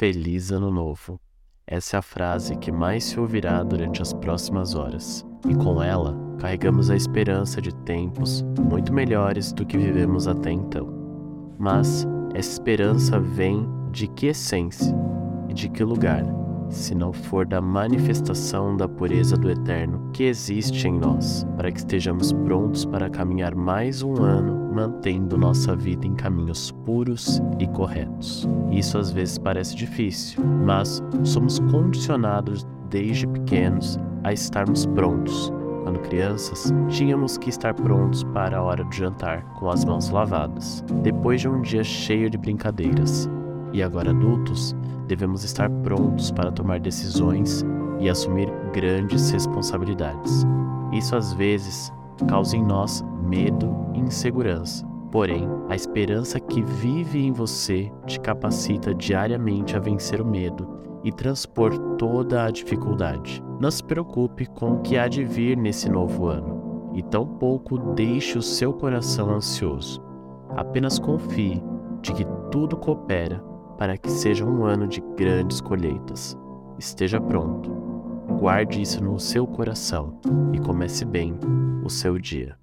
Feliz Ano Novo. Essa é a frase que mais se ouvirá durante as próximas horas, e com ela carregamos a esperança de tempos muito melhores do que vivemos até então. Mas essa esperança vem de que essência e de que lugar? Se não for da manifestação da pureza do Eterno que existe em nós, para que estejamos prontos para caminhar mais um ano, mantendo nossa vida em caminhos puros e corretos. Isso às vezes parece difícil, mas somos condicionados desde pequenos a estarmos prontos. Quando crianças, tínhamos que estar prontos para a hora do jantar, com as mãos lavadas, depois de um dia cheio de brincadeiras. E agora adultos, devemos estar prontos para tomar decisões e assumir grandes responsabilidades. Isso às vezes causa em nós medo e insegurança. Porém, a esperança que vive em você te capacita diariamente a vencer o medo e transpor toda a dificuldade. Não se preocupe com o que há de vir nesse novo ano e tampouco deixe o seu coração ansioso. Apenas confie de que tudo coopera para que seja um ano de grandes colheitas. Esteja pronto. Guarde isso no seu coração e comece bem o seu dia.